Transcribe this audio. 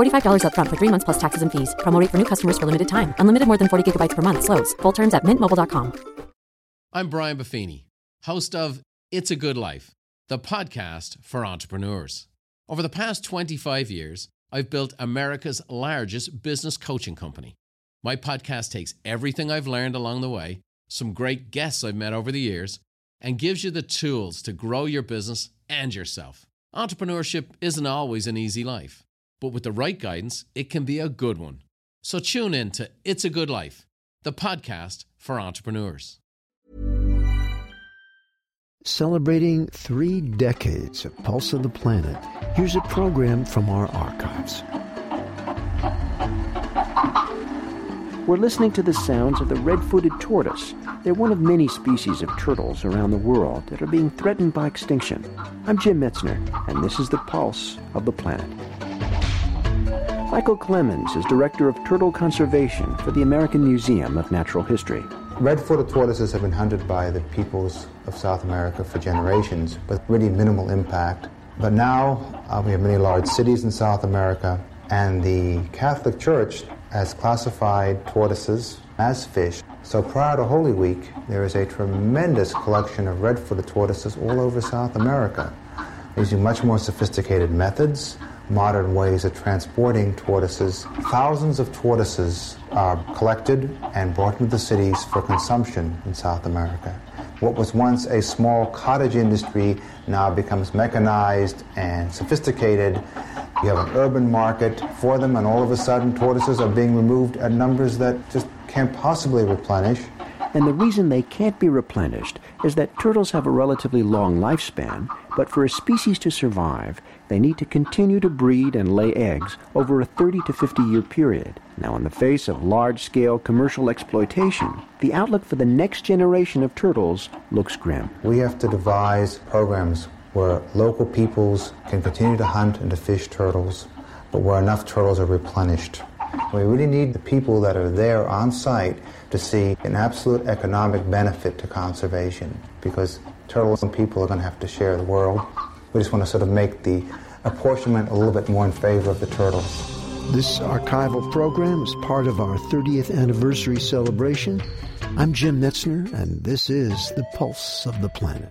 $45 upfront for three months plus taxes and fees. Promo for new customers for limited time. Unlimited more than 40 gigabytes per month. Slows. Full terms at mintmobile.com. I'm Brian Buffini, host of It's a Good Life, the podcast for entrepreneurs. Over the past 25 years, I've built America's largest business coaching company. My podcast takes everything I've learned along the way, some great guests I've met over the years, and gives you the tools to grow your business and yourself. Entrepreneurship isn't always an easy life, but with the right guidance, it can be a good one. So tune in to It's a Good Life, the podcast for entrepreneurs. Celebrating three decades of Pulse of the Planet, here's a program from our archives. We're listening to the sounds of the red-footed tortoise. They're one of many species of turtles around the world that are being threatened by extinction. I'm Jim Metzner, and this is the Pulse of the Planet. Michael Klemens is Director of Turtle Conservation for the American Museum of Natural History. Red-footed tortoises have been hunted by the peoples of South America for generations, but really minimal impact. But now uh, we have many large cities in South America, and the Catholic Church has classified tortoises as fish. So prior to Holy Week, there is a tremendous collection of red-footed tortoises all over South America, using much more sophisticated methods, modern ways of transporting tortoises. Thousands of tortoises are collected and brought into the cities for consumption in South America. What was once a small cottage industry now becomes mechanized and sophisticated. You have an urban market for them, and all of a sudden, tortoises are being removed at numbers that just can't possibly replenish. And the reason they can't be replenished is that turtles have a relatively long lifespan, but for a species to survive, they need to continue to breed and lay eggs over a 30 to 50 year period. Now, in the face of large scale commercial exploitation, the outlook for the next generation of turtles looks grim. We have to devise programs where local peoples can continue to hunt and to fish turtles, but where enough turtles are replenished. We really need the people that are there on site to see an absolute economic benefit to conservation because turtles and people are going to have to share the world. We just want to sort of make the apportionment a little bit more in favor of the turtles. This archival program is part of our 30th anniversary celebration. I'm Jim Metzner, and this is the Pulse of the Planet.